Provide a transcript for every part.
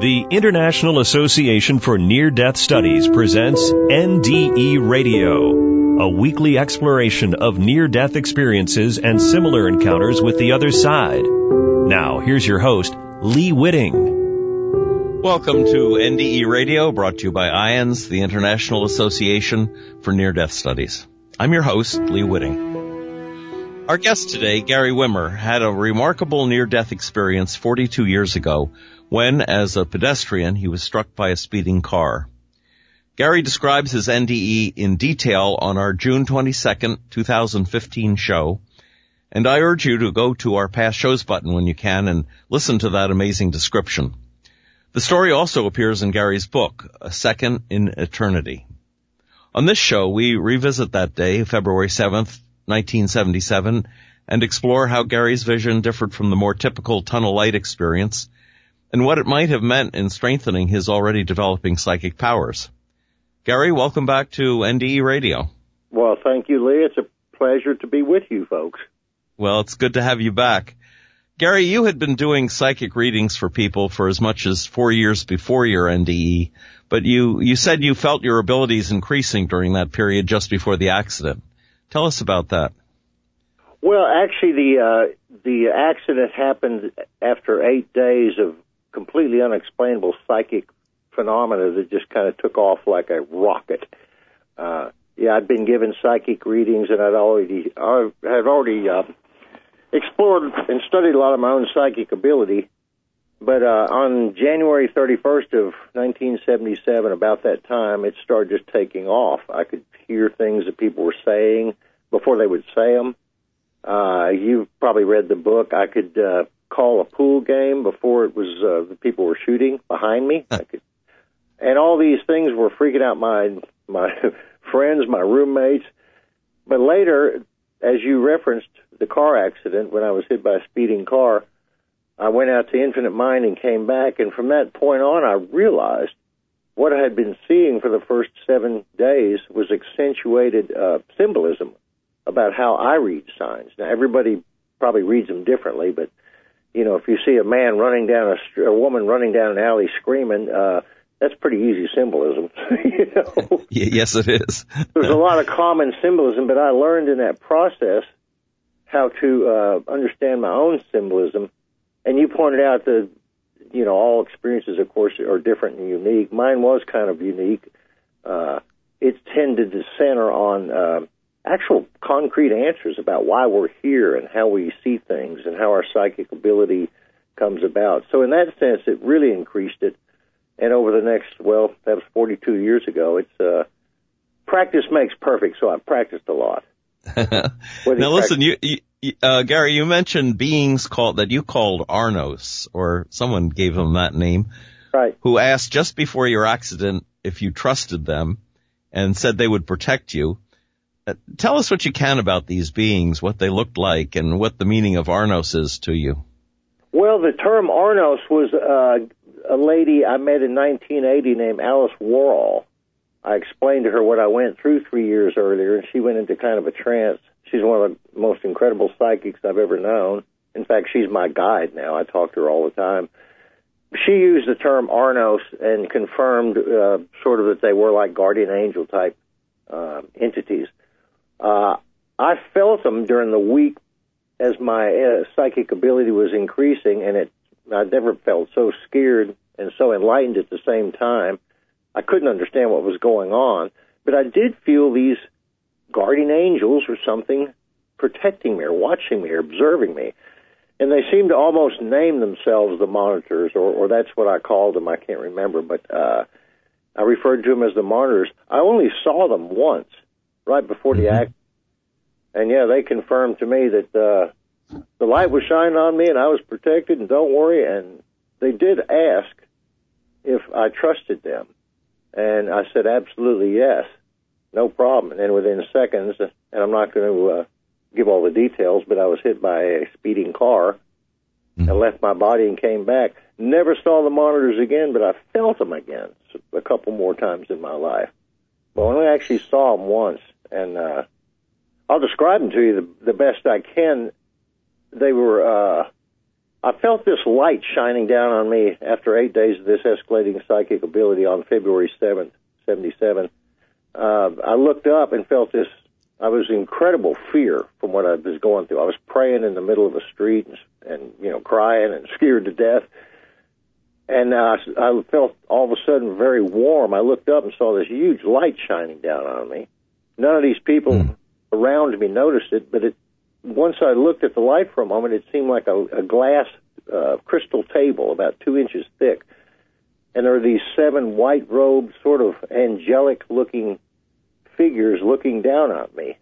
The International Association for Near Death Studies presents NDE Radio, a weekly exploration of near death experiences and similar encounters with the other side. Now, here's your host, Lee Witting. Welcome to NDE Radio, brought to you by IANDS, the International Association for Near Death Studies. I'm your host, Lee Witting. Our guest today, Gary Wimmer, had a remarkable near-death experience 42 years ago when, as a pedestrian, he was struck by a speeding car. Gary describes his NDE in detail on our June 22nd, 2015 show, and I urge you to go to our past shows button when you can and listen to that amazing description. The story also appears in Gary's book, A Second in Eternity. On this show, we revisit that day, February 7th, 1977, and explore how Gary's vision differed from the more typical tunnel light experience and what it might have meant in strengthening his already developing psychic powers. Gary, welcome back to NDE Radio. Well, thank you, Lee. It's a pleasure to be with you folks. Well, it's good to have you back. Gary, you had been doing psychic readings for people for as much as four years before your NDE, but you, you said you felt your abilities increasing during that period just before the accident. Tell us about that. Well, actually, the uh, the accident happened after eight days of completely unexplainable psychic phenomena that just kind of took off like a rocket. Uh, yeah, I'd been given psychic readings, and I'd already I had already uh, explored and studied a lot of my own psychic ability. But uh, on January 31st of 1977, about that time, it started just taking off. I could hear things that people were saying before they would say them. Uh, you've probably read the book. I could uh, call a pool game before it was uh, the people were shooting behind me. I could, and all these things were freaking out my my friends, my roommates. But later, as you referenced the car accident when I was hit by a speeding car, I went out to Infinite Mind and came back, and from that point on, I realized what I had been seeing for the first seven days was accentuated uh, symbolism about how I read signs. Now, everybody probably reads them differently, but you know, if you see a man running down a, a woman running down an alley screaming, uh, that's pretty easy symbolism. you know? Yes, it is. There's a lot of common symbolism, but I learned in that process how to uh, understand my own symbolism. And you pointed out that, you know, all experiences, of course, are different and unique. Mine was kind of unique. Uh, it tended to center on uh, actual concrete answers about why we're here and how we see things and how our psychic ability comes about. So in that sense, it really increased it. And over the next, well, that was 42 years ago. It's uh, practice makes perfect. So I practiced a lot. now listen, you, you uh, Gary, you mentioned beings called that you called Arnos, or someone gave them that name, right? Who asked just before your accident if you trusted them, and said they would protect you. Uh, tell us what you can about these beings, what they looked like, and what the meaning of Arnos is to you. Well, the term Arnos was uh, a lady I met in 1980 named Alice Warall. I explained to her what I went through three years earlier, and she went into kind of a trance. She's one of the most incredible psychics I've ever known. In fact, she's my guide now. I talk to her all the time. She used the term Arnos and confirmed uh, sort of that they were like guardian angel type uh, entities. Uh, I felt them during the week as my uh, psychic ability was increasing, and it I never felt so scared and so enlightened at the same time. I couldn't understand what was going on, but I did feel these guardian angels or something protecting me or watching me or observing me. And they seemed to almost name themselves the monitors, or, or that's what I called them. I can't remember, but uh, I referred to them as the monitors. I only saw them once, right before the mm-hmm. act. And yeah, they confirmed to me that uh, the light was shining on me and I was protected. And don't worry. And they did ask if I trusted them, and I said absolutely yes, no problem. And then within seconds, and I'm not going to uh, give all the details, but I was hit by a speeding car. Mm-hmm. I left my body and came back. Never saw the monitors again, but I felt them again a couple more times in my life. But I only actually saw them once, and uh, I'll describe them to you the, the best I can. They were, uh, I felt this light shining down on me after eight days of this escalating psychic ability on February 7th, 77. Uh, I looked up and felt this, I was incredible fear from what I was going through. I was praying in the middle of a street and, and you know, crying and scared to death. And uh, I felt all of a sudden very warm. I looked up and saw this huge light shining down on me. None of these people mm. around me noticed it, but it once I looked at the light for a moment, it seemed like a, a glass uh, crystal table about two inches thick. And there are these seven white robed, sort of angelic looking figures looking down at me.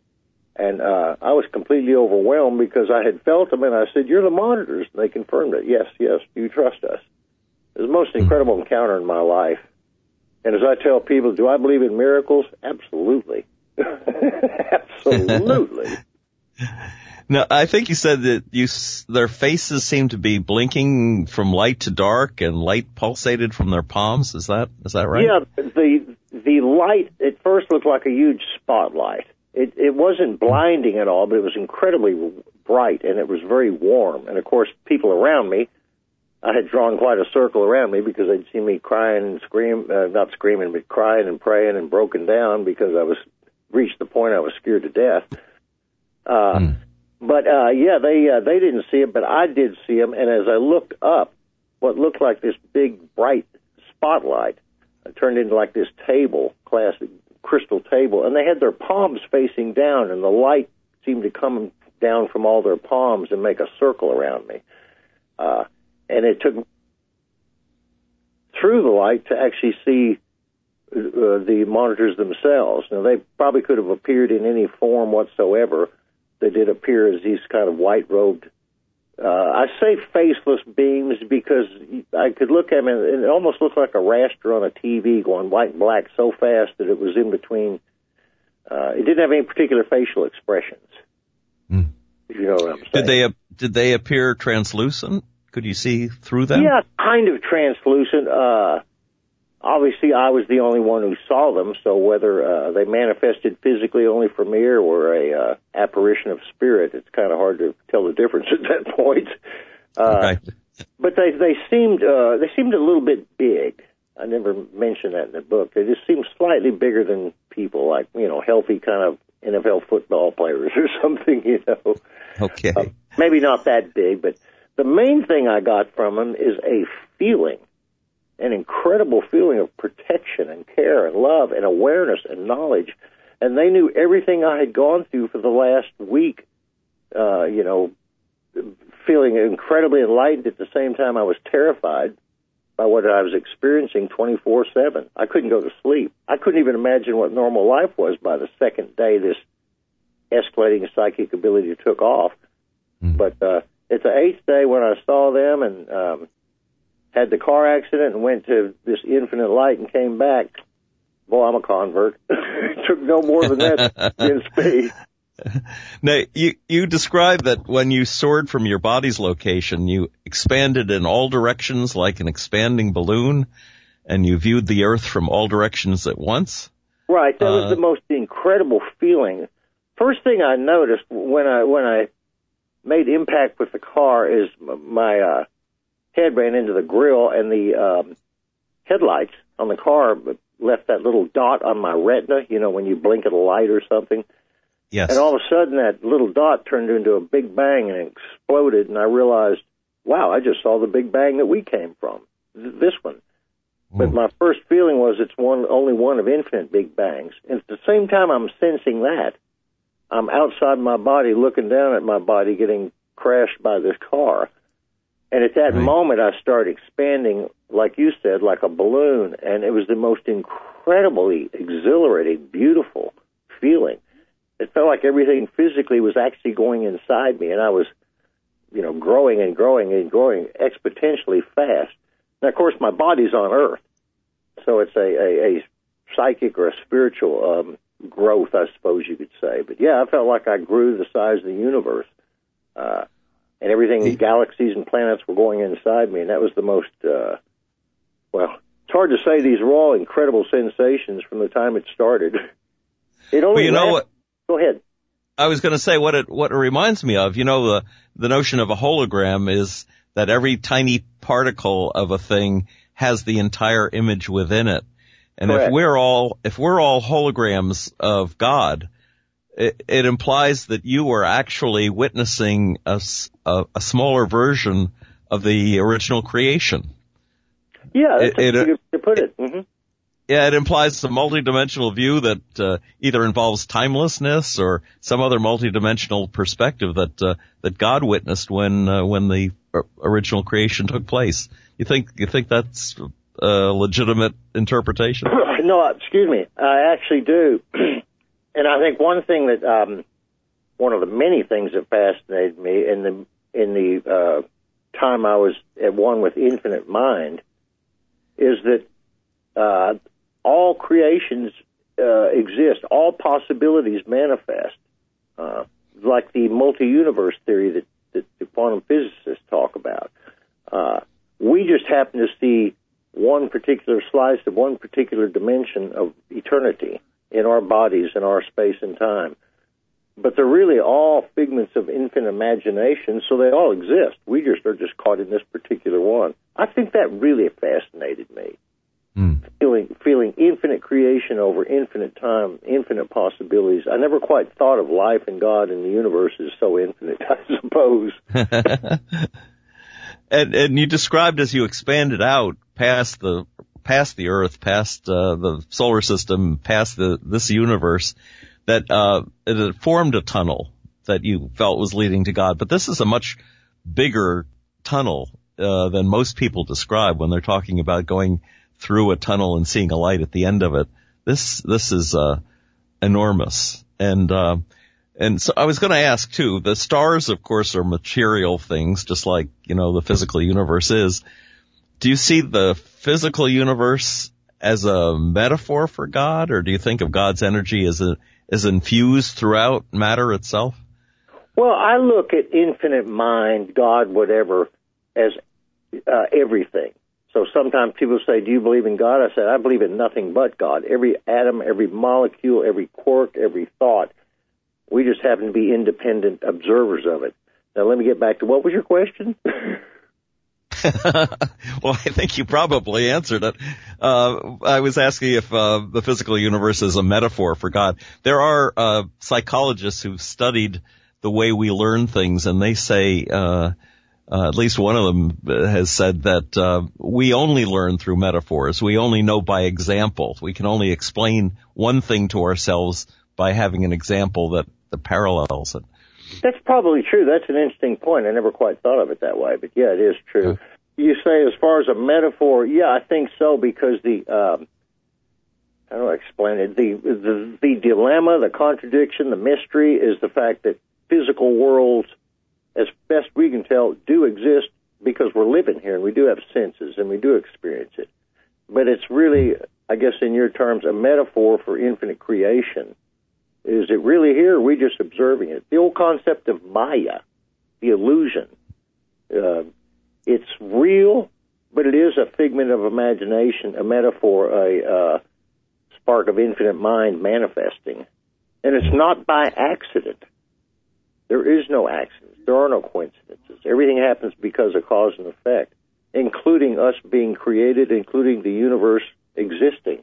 And uh, I was completely overwhelmed because I had felt them and I said, You're the monitors. And they confirmed it. Yes, yes, you trust us. It was the most incredible encounter in my life. And as I tell people, do I believe in miracles? Absolutely. Absolutely. Now, I think you said that you their faces seemed to be blinking from light to dark, and light pulsated from their palms. Is that is that right? Yeah, the the light at first looked like a huge spotlight. It it wasn't blinding at all, but it was incredibly bright, and it was very warm. And of course, people around me, I had drawn quite a circle around me because they'd seen me crying and scream, uh, not screaming, but crying and praying and broken down because I was reached the point I was scared to death. Uh, mm but uh, yeah, they uh, they didn't see it, but I did see them. And as I looked up, what looked like this big bright spotlight it turned into like this table, classic crystal table, and they had their palms facing down, and the light seemed to come down from all their palms and make a circle around me. Uh, and it took through the light to actually see uh, the monitors themselves. Now they probably could have appeared in any form whatsoever they did appear as these kind of white robed. Uh, I say faceless beings because I could look at them and it almost looked like a raster on a TV going white and black so fast that it was in between. Uh, it didn't have any particular facial expressions. Mm. If you know what I'm saying. Did they did they appear translucent? Could you see through them? Yeah, kind of translucent. Uh, obviously I was the only one who saw them, so whether uh, they manifested physically only for me or were a uh, apparition of spirit, it's kind of hard to tell the difference at that point. Uh, right. But they they seemed uh, they seemed a little bit big. I never mentioned that in the book. They just seemed slightly bigger than people, like you know, healthy kind of NFL football players or something. You know. Okay. Uh, maybe not that big, but the main thing I got from them is a feeling an incredible feeling of protection and care and love and awareness and knowledge. And they knew everything I had gone through for the last week, uh, you know, feeling incredibly enlightened at the same time I was terrified by what I was experiencing 24 7. I couldn't go to sleep. I couldn't even imagine what normal life was by the second day this escalating psychic ability took off. Mm. But, uh, it's the eighth day when I saw them and, um, had the car accident and went to this infinite light and came back. Boy, I'm a convert. took no more than that in space. Now, you, you described that when you soared from your body's location, you expanded in all directions like an expanding balloon, and you viewed the earth from all directions at once? Right. That uh, was the most incredible feeling. First thing I noticed when I, when I made impact with the car is my, uh, head ran into the grill, and the um, headlights on the car left that little dot on my retina. You know, when you blink at a light or something. Yes. And all of a sudden, that little dot turned into a big bang and exploded, and I realized, wow, I just saw the big bang that we came from. This one. But my first feeling was it's one, only one of infinite big bangs. And at the same time I'm sensing that, I'm outside my body looking down at my body getting crashed by this car. And at that right. moment, I started expanding, like you said, like a balloon, and it was the most incredibly exhilarating, beautiful feeling. It felt like everything physically was actually going inside me, and I was, you know, growing and growing and growing exponentially fast. Now, of course, my body's on Earth, so it's a, a, a psychic or a spiritual um, growth, I suppose you could say. But yeah, I felt like I grew the size of the universe. Uh, and everything, the galaxies and planets were going inside me, and that was the most, uh, well, it's hard to say. These were all incredible sensations from the time it started. It only well, you know what? Go ahead. I was going to say what it what it reminds me of. You know, the the notion of a hologram is that every tiny particle of a thing has the entire image within it. And Correct. if we're all, if we're all holograms of God, it, it implies that you are actually witnessing a a smaller version of the original creation. Yeah, that's It- a it- good way to put it. hmm Yeah, it implies a multidimensional view that uh, either involves timelessness or some other multidimensional perspective that uh, that God witnessed when uh, when the original creation took place. You think you think that's a legitimate interpretation? no, excuse me. I actually do. and I think one thing that, um, one of the many things that fascinated me in the, in the, uh, time I was at one with infinite mind is that, uh, all creations, uh, exist. All possibilities manifest. Uh, like the multi-universe theory that, that the quantum physicists talk about. Uh, we just happen to see one particular slice of one particular dimension of eternity in our bodies, in our space and time. But they're really all figments of infinite imagination, so they all exist. We just are just caught in this particular one. I think that really fascinated me. Hmm. Feeling feeling infinite creation over infinite time, infinite possibilities. I never quite thought of life and God and the universe as so infinite, I suppose. and and you described as you expanded out past the past the Earth, past uh, the solar system, past the this universe, that uh, it had formed a tunnel that you felt was leading to God. But this is a much bigger tunnel uh, than most people describe when they're talking about going through a tunnel and seeing a light at the end of it. This this is uh, enormous, and uh, and so I was going to ask too. The stars, of course, are material things, just like you know the physical universe is. Do you see the physical universe as a metaphor for God, or do you think of God's energy as a as infused throughout matter itself? Well, I look at infinite mind, God, whatever, as uh, everything. So sometimes people say, "Do you believe in God?" I said, "I believe in nothing but God. Every atom, every molecule, every quark, every thought. We just happen to be independent observers of it." Now, let me get back to what was your question? well, I think you probably answered it. Uh, I was asking if uh, the physical universe is a metaphor for God. There are uh, psychologists who've studied the way we learn things, and they say, uh, uh, at least one of them has said that uh, we only learn through metaphors. We only know by example. We can only explain one thing to ourselves by having an example that, that parallels it. That's probably true. That's an interesting point. I never quite thought of it that way, but yeah, it is true. You say as far as a metaphor, yeah, I think so because the um, how do I explain it? The, the the dilemma, the contradiction, the mystery is the fact that physical worlds, as best we can tell, do exist because we're living here and we do have senses and we do experience it. But it's really, I guess, in your terms, a metaphor for infinite creation. Is it really here? Or are we just observing it? The old concept of Maya, the illusion. Uh, it's real, but it is a figment of imagination, a metaphor, a uh, spark of infinite mind manifesting. And it's not by accident. There is no accident. There are no coincidences. Everything happens because of cause and effect, including us being created, including the universe existing.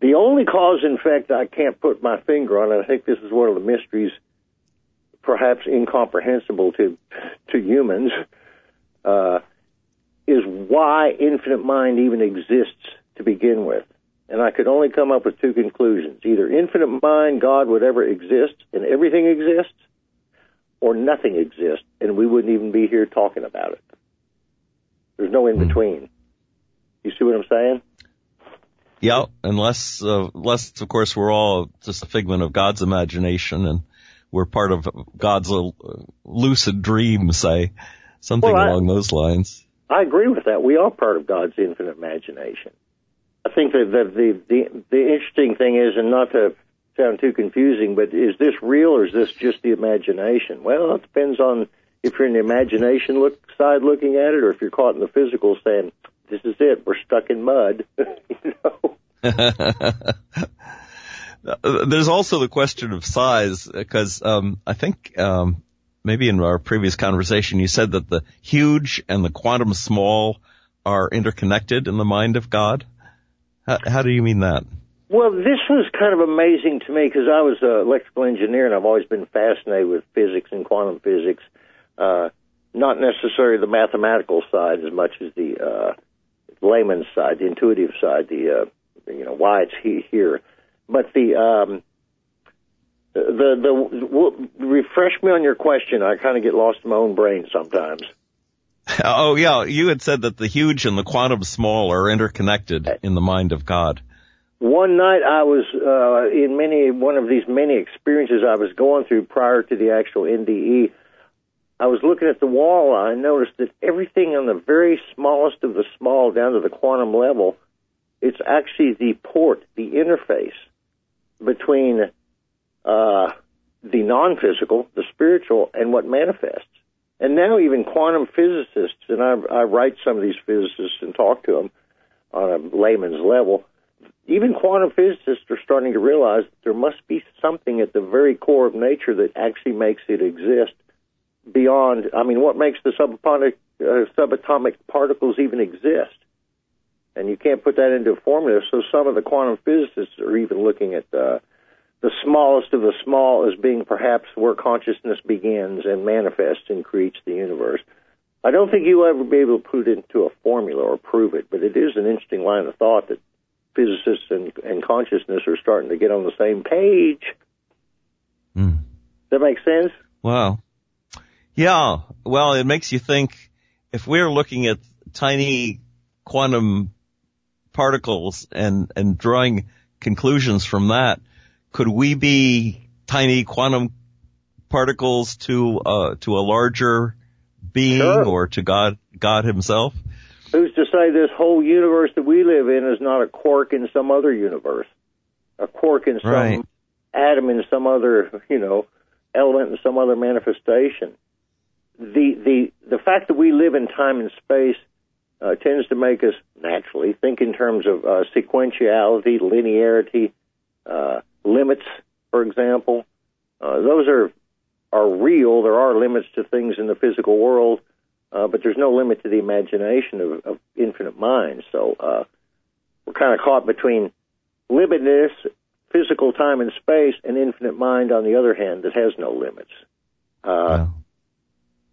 The only cause in fact I can't put my finger on, and I think this is one of the mysteries, perhaps incomprehensible to to humans, uh, is why infinite mind even exists to begin with. And I could only come up with two conclusions: either infinite mind, God, whatever exists, and everything exists, or nothing exists, and we wouldn't even be here talking about it. There's no in between. You see what I'm saying? Yeah, unless, uh, unless of course we're all just a figment of God's imagination and we're part of God's uh, lucid dream, say, something Well, I- along those lines. I agree with that. We are part of God's infinite imagination. I think that the, the the the interesting thing is, and not to sound too confusing, but is this real or is this just the imagination? Well, it depends on if you're in the imagination look side looking at it, or if you're caught in the physical saying, "This is it. We're stuck in mud." you know. There's also the question of size because um, I think um, maybe in our previous conversation, you said that the huge and the quantum small are interconnected in the mind of God. How, how do you mean that? Well, this was kind of amazing to me because I was an electrical engineer and I've always been fascinated with physics and quantum physics. Uh, not necessarily the mathematical side as much as the uh, layman's side, the intuitive side, the uh, you know why it's he- here. But the um, the the w- refresh me on your question. I kind of get lost in my own brain sometimes. Oh yeah, you had said that the huge and the quantum small are interconnected in the mind of God. One night I was uh, in many one of these many experiences I was going through prior to the actual NDE. I was looking at the wall. I noticed that everything on the very smallest of the small down to the quantum level, it's actually the port, the interface between uh, the non-physical, the spiritual, and what manifests. And now even quantum physicists, and I, I write some of these physicists and talk to them on a layman's level, even quantum physicists are starting to realize that there must be something at the very core of nature that actually makes it exist beyond. I mean, what makes the subatomic, uh, subatomic particles even exist? And you can't put that into a formula. So some of the quantum physicists are even looking at uh, the smallest of the small as being perhaps where consciousness begins and manifests and creates the universe. I don't think you'll ever be able to put it into a formula or prove it, but it is an interesting line of thought that physicists and, and consciousness are starting to get on the same page. Mm. Does that make sense? Wow. Yeah. Well, it makes you think if we're looking at tiny quantum particles and, and drawing conclusions from that, could we be tiny quantum particles to, uh, to a larger being Sure. or to God, God himself? Who's to say this whole universe that we live in is not a quark in some other universe? A quark in some Right. atom in some other, you know, element in some other manifestation. The the the fact that we live in time and space uh, tends to make us naturally think in terms of uh, sequentiality, linearity, uh, limits, for example. Uh, those are are real. There are limits to things in the physical world, uh, but there's no limit to the imagination of, of infinite mind. So uh, we're kind of caught between limitless physical time and space and infinite mind on the other hand that has no limits. Yeah.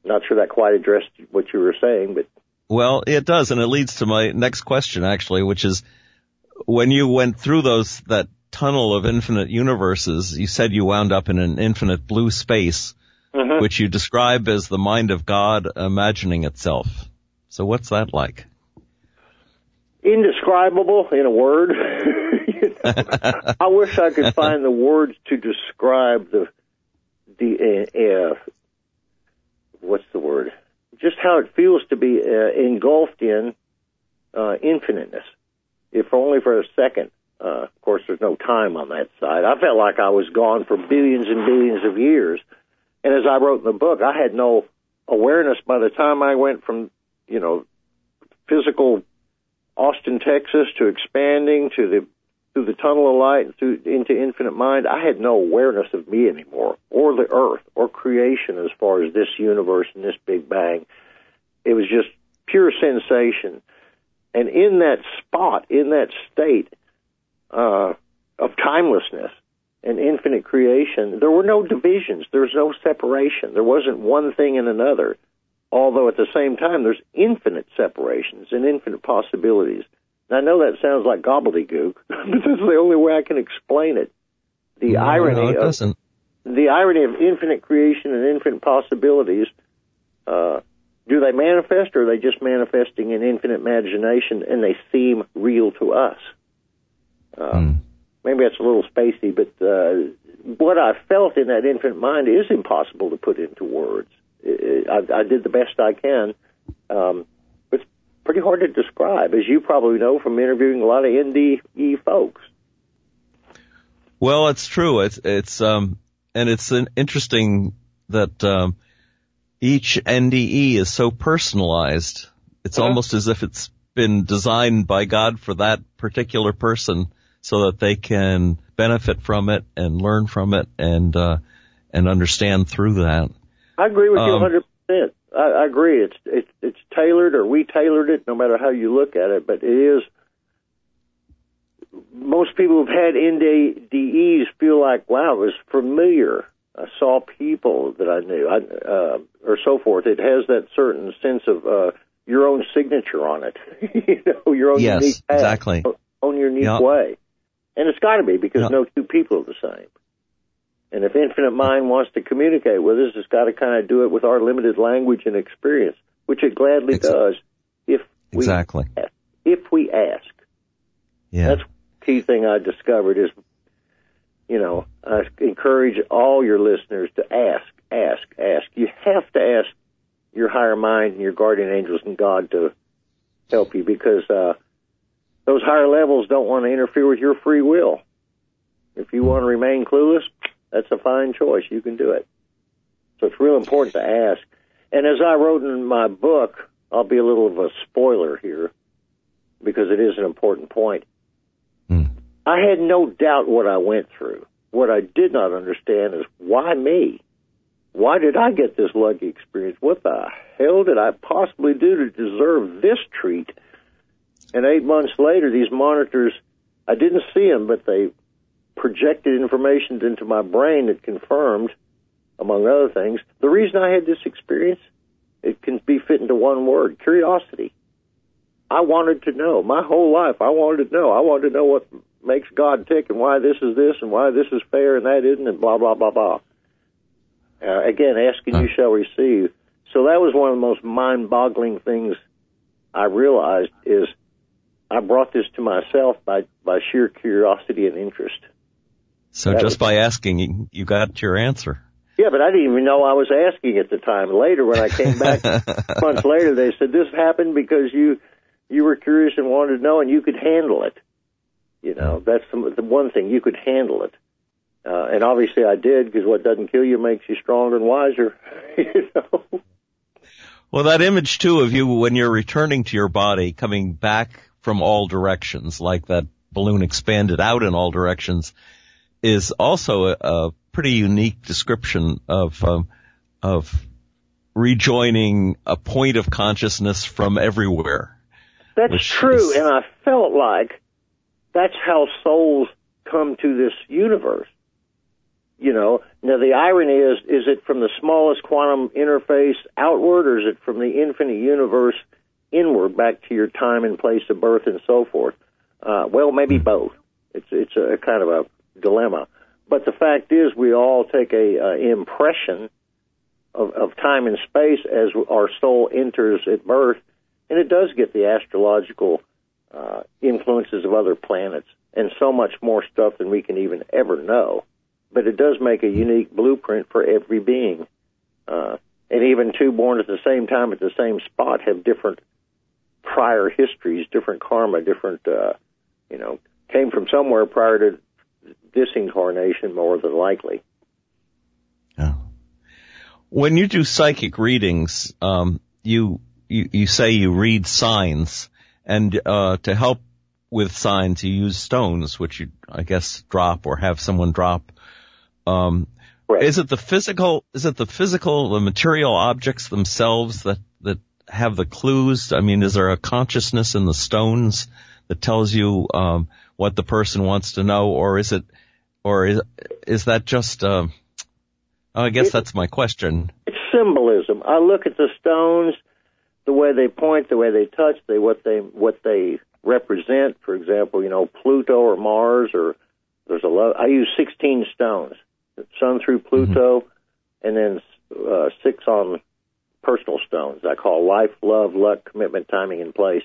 Not sure that quite addressed what you were saying, but Well, it does, and it leads to my next question actually, which is when you went through those, that tunnel of infinite universes, you said you wound up in an infinite blue space, which you describe as the mind of God imagining itself. So what's that like? indescribable in a word. I wish I could find the words to describe the the uh, uh, what's the word? Just how it feels to be uh, engulfed in uh, infiniteness, if only for a second. Uh, of course, there's no time on that side. I felt like I was gone for billions and billions of years, and as I wrote in the book, I had no awareness by the time I went from, you know, physical Austin, Texas, to expanding to the through the tunnel of light and through into infinite mind. I had no awareness of me anymore, or the earth, or creation as far as this universe and this Big Bang. It was just pure sensation, and in that spot, in that state uh, of timelessness and infinite creation, there were no divisions. There was no separation. There wasn't one thing and another although at the same time there's infinite separations and infinite possibilities. I know that sounds like gobbledygook, but that's the only way I can explain it. The No, irony no, it of doesn't. the irony of infinite creation and infinite possibilities. Uh, do they manifest, or are they just manifesting in infinite imagination, and they seem real to us? Uh, Hmm. Maybe that's a little spacey, but uh, what I felt in that infinite mind is impossible to put into words. I, I, I did the best I can. Um, pretty hard to describe, as you probably know from interviewing a lot of NDE folks. Well, it's true. It's it's um and it's an interesting that um each NDE is so personalized. It's Yeah. almost as if it's been designed by God for that particular person so that they can benefit from it and learn from it and uh and understand through that. I agree with um, you 100. percent I, I agree. It's it's it's tailored, or we tailored it, no matter how you look at it. But it is. Most people who've had NDEs feel like, wow, it was familiar. I saw people that I knew, I, uh, or so forth. It has that certain sense of uh, your own signature on it. you know, your own yes, unique path, exactly. own unique yep. way. And it's got to be because yep. no two people are the same. And if Infinite Mind wants to communicate with us, it's got to kind of do it with our limited language and experience, which it gladly does if we exactly ask. if we ask. Yeah. That's the key thing I discovered is, you know, I encourage all your listeners to ask, ask, ask. You have to ask your higher mind and your guardian angels and God to help you because uh, those higher levels don't want to interfere with your free will. If you want to remain clueless, that's a fine choice. You can do it. So it's real important to ask. And as I wrote in my book, I'll be a little of a spoiler here because it is an important point. Mm. I had no doubt what I went through. What I did not understand is why me? Why did I get this lucky experience? What the hell did I possibly do to deserve this treat? And eight months later, these monitors, I didn't see them, but they projected information into my brain that confirmed, among other things, the reason I had this experience. It can be fit into one word: curiosity. I wanted to know. My whole life, I wanted to know. I wanted to know what makes God tick and why this is this and why this is fair and that isn't, and blah blah blah blah. Uh, again, asking you shall receive. So that was one of the most mind-boggling things I realized is I brought this to myself by by sheer curiosity and interest. So that just was, by asking, you got your answer. Yeah, but I didn't even know I was asking at the time. Later, when I came back months later, they said this happened because you you were curious and wanted to know, and you could handle it. You know, that's the, the one thing you could handle it. Uh, and obviously, I did because what doesn't kill you makes you stronger and wiser. you know. Well, that image too of you when you're returning to your body, coming back from all directions, like that balloon expanded out in all directions is also a, a pretty unique description of um, of rejoining a point of consciousness from everywhere. That's true, is, and I felt like that's how souls come to this universe. You know, now the irony is, is it from the smallest quantum interface outward, or is it from the infinite universe inward back to your time and place of birth and so forth? Uh, well, maybe hmm. both. It's it's a kind of a dilemma. But the fact is, we all take a uh, impression of, of time and space as our soul enters at birth, and it does get the astrological uh, influences of other planets and so much more stuff than we can even ever know. But it does make a unique blueprint for every being. Uh, and even two born at the same time at the same spot have different prior histories, different karma, different, uh, you know, came from somewhere prior to this incarnation more than likely. Yeah. When you do psychic readings, um, you, you, you say you read signs, and uh, to help with signs, you use stones, which you, I guess, drop or have someone drop. Um, right. Is it the physical? Is it the physical, the material objects themselves that that have the clues? I mean, is there a consciousness in the stones that tells you um, what the person wants to know, or is it or is is that just? Uh, I guess that's my question. It's symbolism. I look at the stones, the way they point, the way they touch, they what they what they represent. For example, you know Pluto or Mars, or there's a lot. I use 16 stones, Sun through Pluto, mm-hmm. and then uh, six on personal stones. I call life, love, luck, commitment, timing, and place.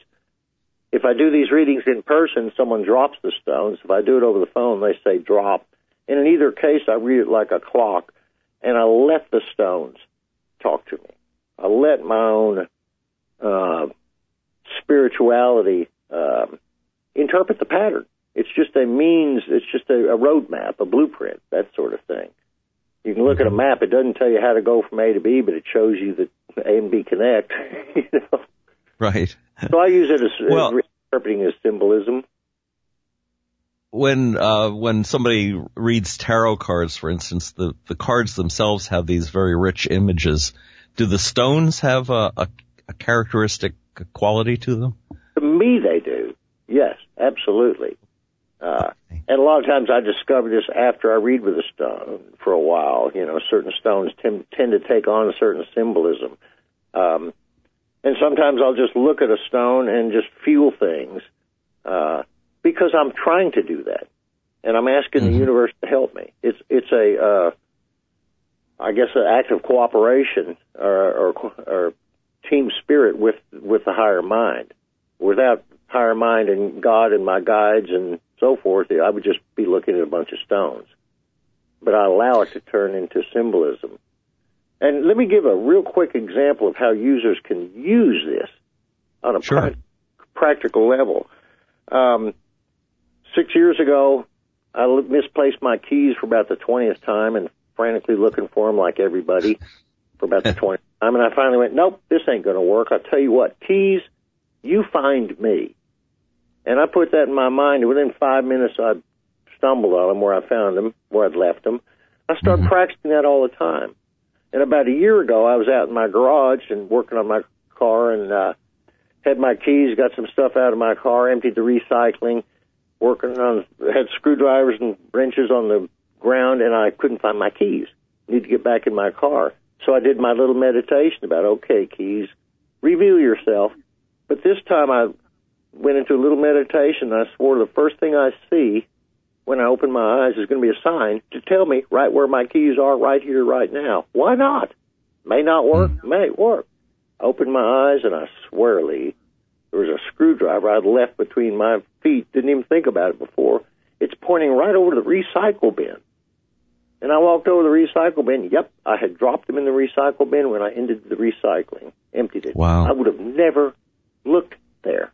If I do these readings in person, someone drops the stones. If I do it over the phone, they say drop. And in either case, I read it like a clock, and I let the stones talk to me. I let my own uh, spirituality uh, interpret the pattern. It's just a means. It's just a, a roadmap, a blueprint, that sort of thing. You can look at a map. It doesn't tell you how to go from A to B, but it shows you that A and B connect. you know. Right. So I use it as, well, as interpreting as symbolism. when uh, when somebody reads tarot cards, for instance, the the cards themselves have these very rich images. Do the stones have a, a, a characteristic quality to them? To me, they do. Yes, absolutely. Uh, and a lot of times I discover this after I read with a stone for a while. You know, certain stones tend, tend to take on a certain symbolism. Um, and sometimes I'll just look at a stone and just feel things uh, because I'm trying to do that, and I'm asking mm-hmm. the universe to help me. It's it's a uh, I guess an act of cooperation or, or, or team spirit with with the higher mind. Without higher mind and God and my guides and so forth, I would just be looking at a bunch of stones. But I allow it to turn into symbolism. And let me give a real quick example of how users can use this on a sure. pra- practical level. Um, six years ago, I misplaced my keys for about the 20th time and frantically looking for them like everybody for about the 20th time. And I finally went, nope, this ain't going to work. I'll tell you what, keys, you find me. And I put that in my mind. And within five minutes, I stumbled on them where I found them, where I'd left them. I start mm-hmm. practicing that all the time. And about a year ago, I was out in my garage and working on my car and uh, had my keys, got some stuff out of my car, emptied the recycling, working on, had screwdrivers and wrenches on the ground, and I couldn't find my keys. Need to get back in my car. So I did my little meditation about, okay, keys, reveal yourself. But this time I went into a little meditation. And I swore the first thing I see when I open my eyes is going to be a sign to tell me right where my keys are, right here, right now. Why not? May not work, hmm. may work. I opened my eyes and I swear, Lee, there was a screwdriver I'd left between my feet. Didn't even think about it before. It's pointing right over the recycle bin. And I walked over the recycle bin. Yep, I had dropped them in the recycle bin when I ended the recycling, emptied it. Wow. I would have never looked there.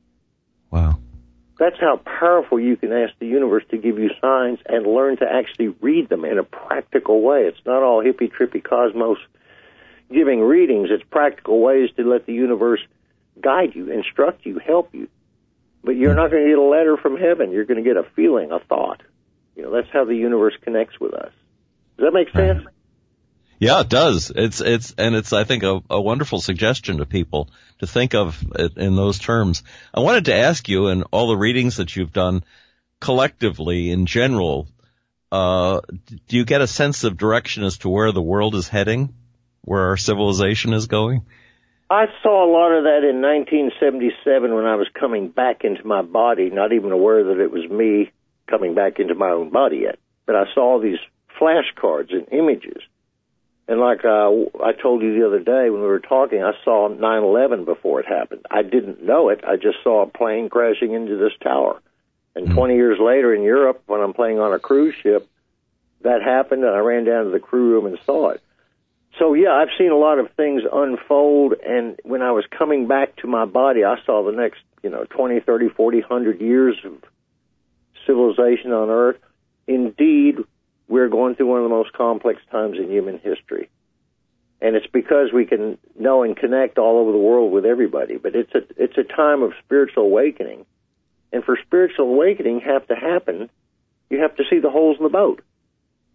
That's how powerful you can ask the universe to give you signs and learn to actually read them in a practical way. It's not all hippy trippy cosmos giving readings. It's practical ways to let the universe guide you, instruct you, help you. But you're not going to get a letter from heaven. You're going to get a feeling, a thought. You know, that's how the universe connects with us. Does that make sense? Yeah, it does. It's it's and it's I think a, a wonderful suggestion to people to think of it in those terms. I wanted to ask you, in all the readings that you've done collectively in general, uh, do you get a sense of direction as to where the world is heading, where our civilization is going? I saw a lot of that in 1977 when I was coming back into my body, not even aware that it was me coming back into my own body yet. But I saw these flashcards and images and like uh, I told you the other day when we were talking, I saw 9/11 before it happened. I didn't know it. I just saw a plane crashing into this tower. And mm 20 years later in Europe, when I'm playing on a cruise ship, that happened, and I ran down to the crew room and saw it. So yeah, I've seen a lot of things unfold. And when I was coming back to my body, I saw the next, you know, 20, 30, 40, 100 years of civilization on Earth. Indeed, we're going through one of the most complex times in human history. And it's because we can know and connect all over the world with everybody. But it's a, it's a time of spiritual awakening. And for spiritual awakening have to happen, you have to see the holes in the boat.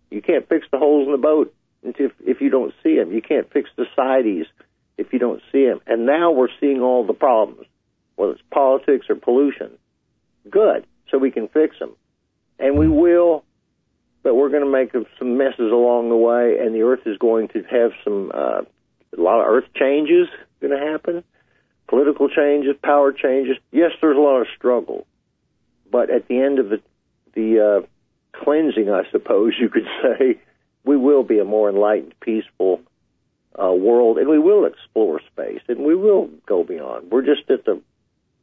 You can't fix the holes in the boat if, if you don't see them. You can't fix the societies if you don't see them. And now we're seeing all the problems, whether it's politics or pollution. Good, so we can fix them. And we will but we're going to make some messes along the way, and the Earth is going to have some uh, a lot of Earth changes going to happen, political changes, power changes. Yes, there's a lot of struggle, but at the end of the the uh, cleansing, I suppose you could say, we will be a more enlightened, peaceful uh, world, and we will explore space, and we will go beyond. We're just at the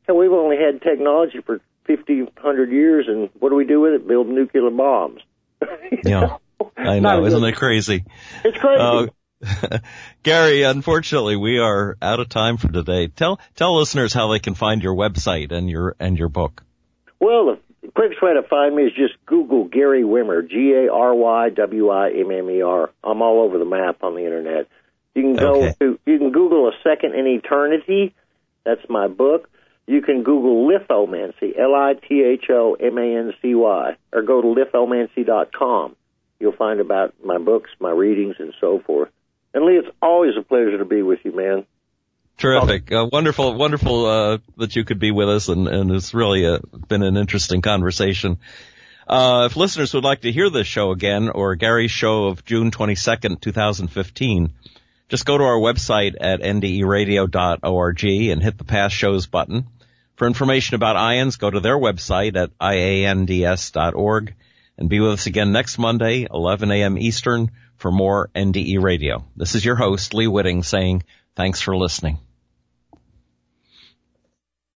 hell. We've only had technology for fifty, hundred years, and what do we do with it? Build nuclear bombs. yeah, I know. Isn't it crazy? It's crazy. Uh, Gary, unfortunately, we are out of time for today. Tell tell listeners how they can find your website and your and your book. Well, the quickest way to find me is just Google Gary Wimmer, G A R Y W I M M E R. I'm all over the map on the internet. You can go okay. to you can Google a second in eternity. That's my book. You can Google lithomancy, L-I-T-H-O-M-A-N-C-Y, or go to lithomancy.com. You'll find about my books, my readings, and so forth. And Lee, it's always a pleasure to be with you, man. Terrific. Uh, wonderful, wonderful, uh, that you could be with us and, and it's really uh, been an interesting conversation. Uh, if listeners would like to hear this show again or Gary's show of June 22nd, 2015, just go to our website at nderadio.org and hit the past shows button. For information about IANDS, go to their website at iands.org and be with us again next Monday, 11 a.m. Eastern for more NDE radio. This is your host, Lee Witting saying thanks for listening.